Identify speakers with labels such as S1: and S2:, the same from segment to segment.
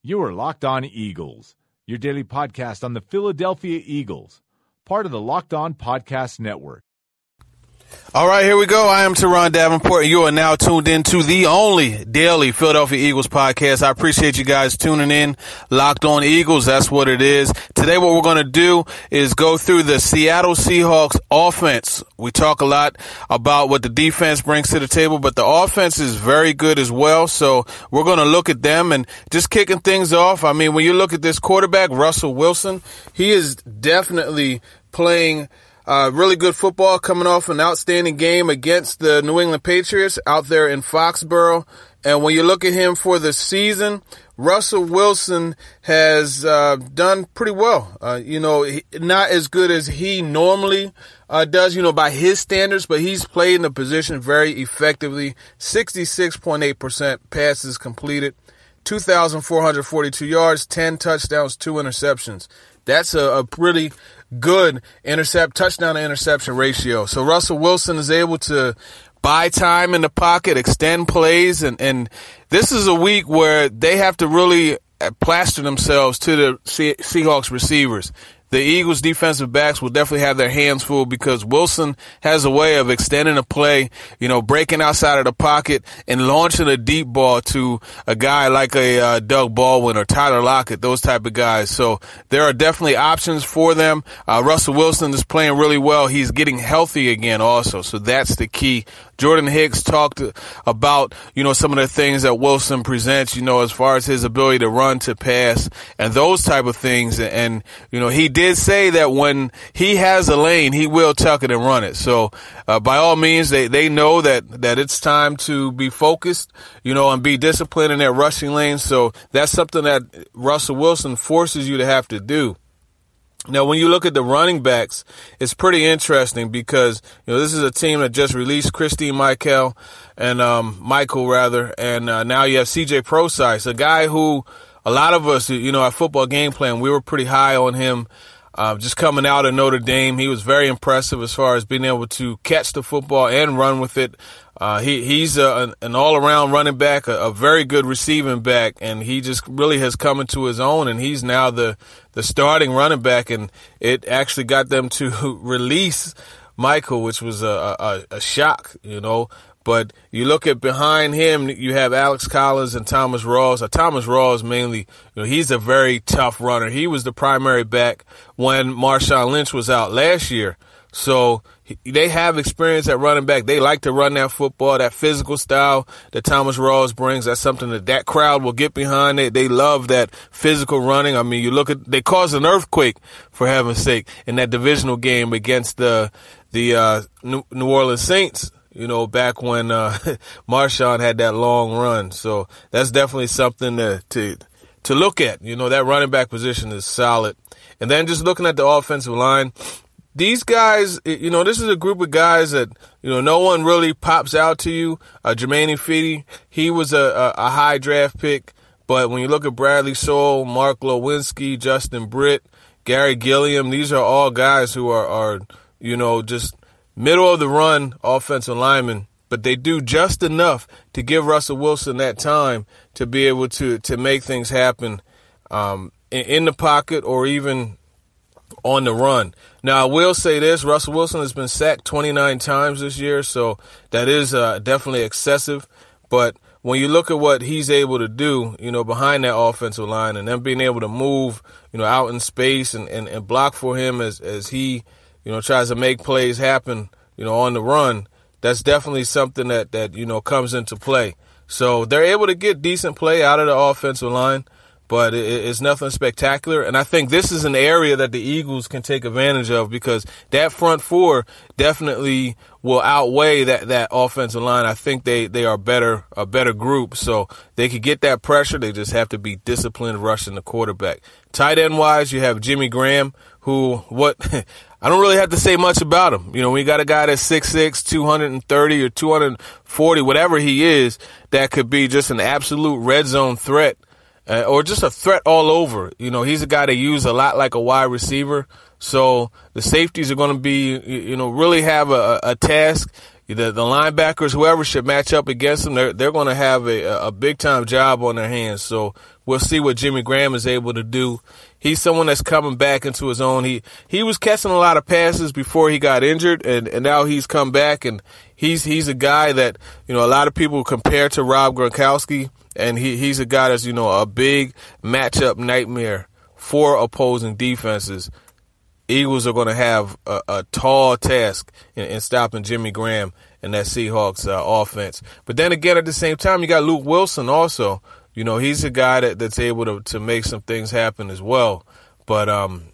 S1: You are Locked On Eagles, your daily podcast on the Philadelphia Eagles, part of the Locked On Podcast Network.
S2: All right, here we go. I am Teron Davenport, you are now tuned in to the only daily Philadelphia Eagles podcast. I appreciate you guys tuning in. Locked on Eagles, that's what it is. Today, what we're going to do is go through the Seattle Seahawks offense. We talk a lot about what the defense brings to the table, but the offense is very good as well. So we're going to look at them and just kicking things off. I mean, when you look at this quarterback, Russell Wilson, he is definitely playing – uh, really good football coming off an outstanding game against the New England Patriots out there in Foxborough. And when you look at him for the season, Russell Wilson has uh, done pretty well. Uh, you know, not as good as he normally uh, does, you know, by his standards, but he's played in the position very effectively. 66.8% passes completed, 2,442 yards, 10 touchdowns, two interceptions. That's a, a pretty good intercept, touchdown to interception ratio. So Russell Wilson is able to buy time in the pocket, extend plays, and, and this is a week where they have to really plaster themselves to the Seahawks receivers the Eagles defensive backs will definitely have their hands full because Wilson has a way of extending a play, you know, breaking outside of the pocket and launching a deep ball to a guy like a uh, Doug Baldwin or Tyler Lockett, those type of guys. So there are definitely options for them. Uh, Russell Wilson is playing really well. He's getting healthy again also. So that's the key Jordan Hicks talked about, you know, some of the things that Wilson presents, you know, as far as his ability to run, to pass, and those type of things. And, you know, he did say that when he has a lane, he will tuck it and run it. So, uh, by all means, they, they know that, that it's time to be focused, you know, and be disciplined in their rushing lane. So that's something that Russell Wilson forces you to have to do. Now, when you look at the running backs, it's pretty interesting because you know this is a team that just released Christine Michael and um, Michael rather, and uh, now you have C.J. Prosise, a guy who a lot of us, you know, our football game plan, we were pretty high on him. Uh, just coming out of Notre Dame, he was very impressive as far as being able to catch the football and run with it. Uh, he he's a, an all around running back, a, a, very good receiving back, and he just really has come into his own. And he's now the the starting running back, and it actually got them to release Michael, which was a, a, a shock, you know. But you look at behind him, you have Alex Collins and Thomas Rawls. Uh, Thomas Rawls mainly, you know, he's a very tough runner. He was the primary back when Marshawn Lynch was out last year. So they have experience at running back. They like to run that football, that physical style that Thomas Rawls brings. That's something that that crowd will get behind. It. They love that physical running. I mean, you look at they caused an earthquake for heaven's sake in that divisional game against the the uh, New Orleans Saints. You know, back when uh, Marshawn had that long run. So that's definitely something to to to look at. You know, that running back position is solid. And then just looking at the offensive line, these guys, you know, this is a group of guys that, you know, no one really pops out to you. Uh, Germain Ifedi, he was a, a, a, high draft pick. But when you look at Bradley Sowell, Mark Glowinski, Justin Britt, Gary Gilliam, these are all guys who are, are, you know, just middle of the run offensive linemen. But they do just enough to give Russell Wilson that time to be able to, to make things happen um, in, in the pocket or even on the run. Now, I will say this Russell Wilson has been sacked 29 times this year, so that is uh, definitely excessive. But when you look at what he's able to do, you know, behind that offensive line and then being able to move, you know, out in space and, and, and block for him as, as he, you know, tries to make plays happen, you know, on the run, that's definitely something that, that, you know, comes into play. So they're able to get decent play out of the offensive line. But it's nothing spectacular. And I think this is an area that the Eagles can take advantage of because that front four definitely will outweigh that, that offensive line. I think they, they are better, a better group. So they could get that pressure. They just have to be disciplined rushing the quarterback. Tight end wise, you have Jimmy Graham, who, what, I don't really have to say much about him. You know, we got a guy that's 6'6", 230 or 240, whatever he is, that could be just an absolute red zone threat uh, or just a threat all over. You know, he's a guy they use a lot like a wide receiver. So the safeties are going to be, you know, really have a, a task. The, the linebackers, whoever should match up against them, they're, they're going to have a, a big time job on their hands. So we'll see what Jimmy Graham is able to do. He's someone that's coming back into his own. He he was catching a lot of passes before he got injured, and, and now he's come back, and he's he's a guy that you know a lot of people compare to Rob Gronkowski and he, he's a guy that's you know a big matchup nightmare for opposing defenses. Eagles are going to have a, a, tall task in, in, stopping Jimmy Graham and that Seahawks uh, offense. But then again, at the same time, you got Luke Wilson also. You know, he's a guy that, that's able to, to make some things happen as well. But um,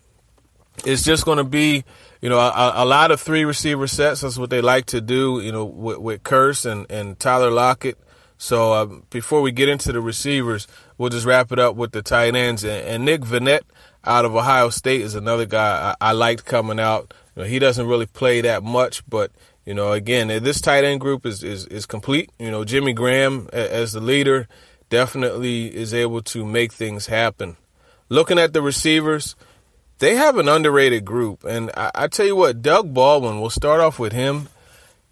S2: it's just going to be, you know, a, a, lot of three receiver sets. That's what they like to do, you know, with, with Kearse and, and Tyler Lockett. So uh, before we get into the receivers, we'll just wrap it up with the tight ends. And, and Nick Vannett out of Ohio State is another guy I, I liked coming out. You know, he doesn't really play that much, but you know, again, this tight end group is, is, is complete. You know, Jimmy Graham as the leader definitely is able to make things happen. Looking at the receivers, they have an underrated group. And I, I tell you what, Doug Baldwin, we'll start off with him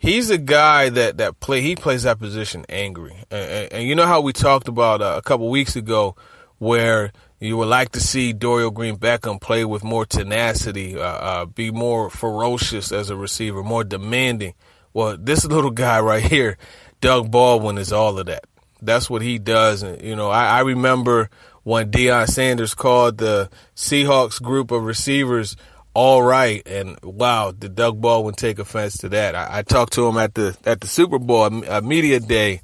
S2: he's a guy that that play he plays that position angry, and, and, and you know how we talked about uh, a couple weeks ago where you would like to see Dorial Green Beckham play with more tenacity, uh, uh, be more ferocious as a receiver, more demanding. Well, this little guy right here, Doug Baldwin, is all of that. That's what he does. And, you know, I, I remember when Deion Sanders called the Seahawks group of receivers all right. And wow, did Doug Baldwin take offense to that? I, I talked to him at the at the Super Bowl a, media day,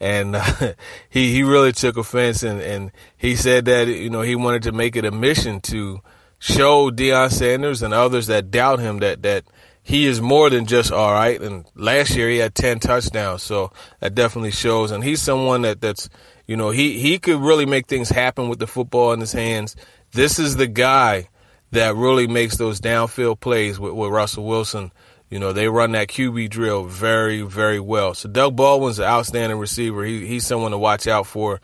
S2: and uh, he he really took offense, and and he said that you know he wanted to make it a mission to show Deion Sanders and others that doubt him that that he is more than just all right. And last year he had ten touchdowns, so that definitely shows. And he's someone that that's you know he he could really make things happen with the football in his hands. This is the guy that really makes those downfield plays with, with Russell Wilson. You know, they run that QB drill very, very well. So Doug Baldwin's an outstanding receiver. He, he's someone to watch out for.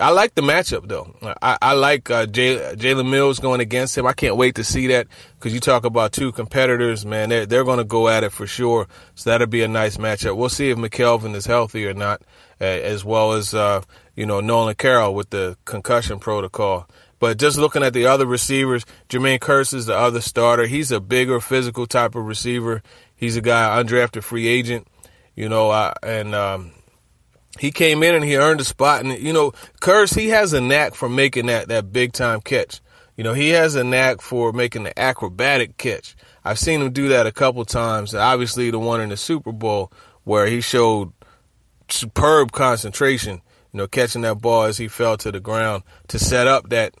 S2: I like the matchup though. I, I like uh, Jalen Mills going against him. I can't wait to see that because you talk about two competitors, man. They're they're going to go at it for sure. So that'll be a nice matchup. We'll see if McKelvin is healthy or not, uh, as well as uh, you know Nolan Carroll with the concussion protocol. But just looking at the other receivers, Jermaine Kearse is the other starter. He's a bigger, physical type of receiver. He's a guy undrafted free agent, you know, uh, and um, he came in and he earned a spot. And you know, Kearse he has a knack for making that that big time catch. You know, he has a knack for making the acrobatic catch. I've seen him do that a couple times. Obviously, the one in the Super Bowl where he showed superb concentration. You know, catching that ball as he fell to the ground to set up that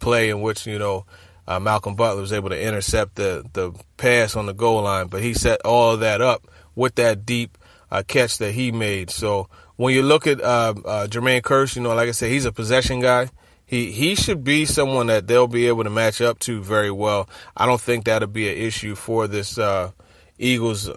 S2: play in which you know uh, Malcolm Butler was able to intercept the the pass on the goal line, but he set all that up with that deep uh, catch that he made. So when you look at uh, uh, Jermaine Kearse, you know, like I said, he's a possession guy. He he should be someone that they'll be able to match up to very well. I don't think that'll be an issue for this uh, Eagles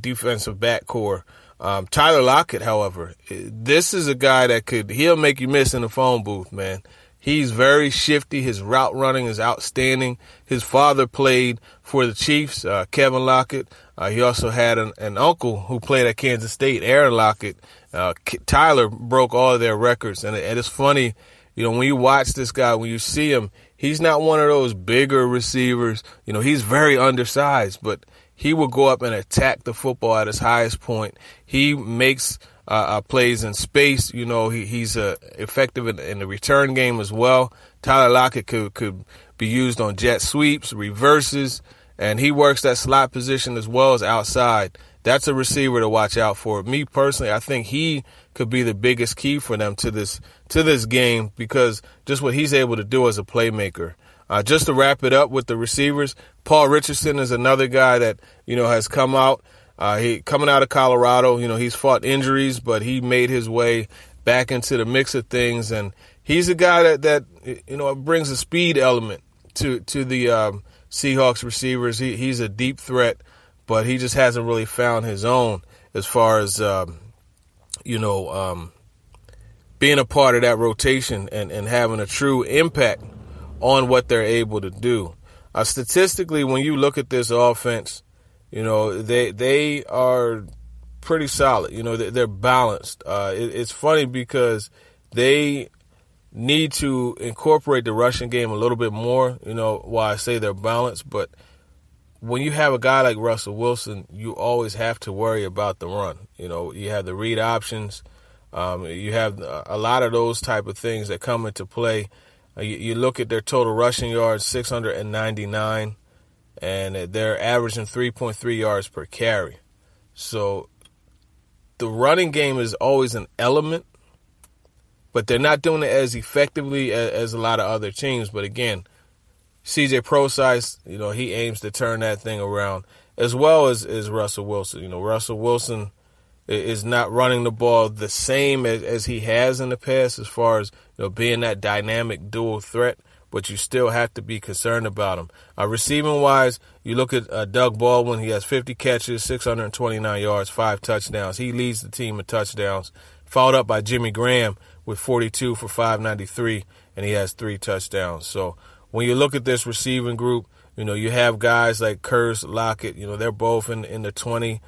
S2: defensive back corps. Um, Tyler Lockett, however, this is a guy that could he'll make you miss in the phone booth, man. He's very shifty. His route running is outstanding. His father played for the Chiefs, uh, Kevin Lockett. Uh, he also had an, an, uncle who played at Kansas State, Aaron Lockett. Uh, Tyler broke all of their records. And, and it's funny, you know, when you watch this guy, when you see him, he's not one of those bigger receivers. You know, he's very undersized, but he will go up and attack the football at his highest point. He makes uh, uh, plays in space. You know, he, he's uh, effective in, in, the return game as well. Tyler Lockett could, could be used on jet sweeps, reverses, and he works that slot position as well as outside. that's a receiver to watch out for. Me personally, I think he could be the biggest key for them to this to this game because just what he's able to do as a playmaker. Uh, just to wrap it up with the receivers, Paul Richardson is another guy that you know has come out. Uh, he coming out of Colorado, you know, he's fought injuries, but he made his way back into the mix of things, and he's a guy that that you know brings a speed element to to the um, Seahawks receivers. He, he's a deep threat, but he just hasn't really found his own as far as um, you know um, being a part of that rotation and, and having a true impact on what they're able to do. Uh, statistically, when you look at this offense, you know they they are pretty solid. You know they're balanced. Uh, it, it's funny because they need to incorporate the rushing game a little bit more. You know why I say they're balanced, but when you have a guy like Russell Wilson, you always have to worry about the run. You know, you have the read options. Um, you have a lot of those type of things that come into play. Uh, you, you, look at their total rushing yards, 699, and they're averaging 3.3 yards per carry. So the running game is always an element, but they're not doing it as effectively as, as a lot of other teams. But again, CJ Prosise, you know, he aims to turn that thing around as well as, as Russell Wilson. You know, Russell Wilson is not running the ball the same as, as he has in the past as far as you know being that dynamic dual threat, but you still have to be concerned about him. Uh, receiving wise, you look at uh, Doug Baldwin, he has 50 catches, 629 yards, five touchdowns. He leads the team in touchdowns, followed up by Jimmy Graham with 42 for 593, and he has three touchdowns. So when you look at this receiving group, you know, you have guys like Kearse, Lockett, you know, they're both in, in the 20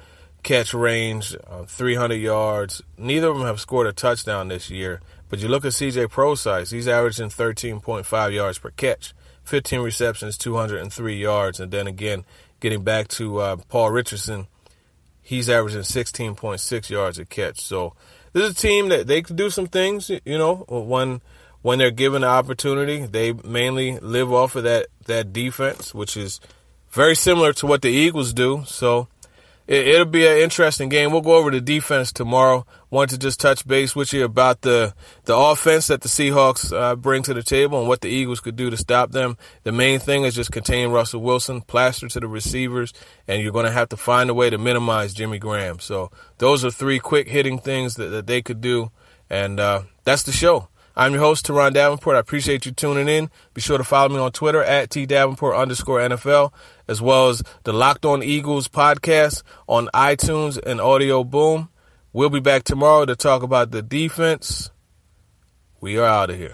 S2: catch range, uh, 300 yards. Neither of them have scored a touchdown this year. But you look at CJ Prosise, he's averaging 13.5 yards per catch, 15 receptions, 203 yards. And then again, getting back to uh, Paul Richardson, he's averaging 16.6 yards a catch. So this is a team that they could do some things, you know, when when they're given the opportunity. They mainly live off of that that defense, which is very similar to what the Eagles do. So it, will be an interesting game. We'll go over the defense tomorrow. Want to just touch base with you about the the offense that the Seahawks uh, bring to the table and what the Eagles could do to stop them. The main thing is just contain Russell Wilson, plaster to the receivers, and you're going to have to find a way to minimize Jimmy Graham. So those are three quick hitting things that, that they could do, and uh, that's the show. I'm your host, Teron Davenport. I appreciate you tuning in. Be sure to follow me on Twitter at T Davenport underscore NFL, as well as the Locked On Eagles podcast on iTunes and Audio Boom. We'll be back tomorrow to talk about the defense. We are out of here.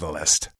S3: Catalyst.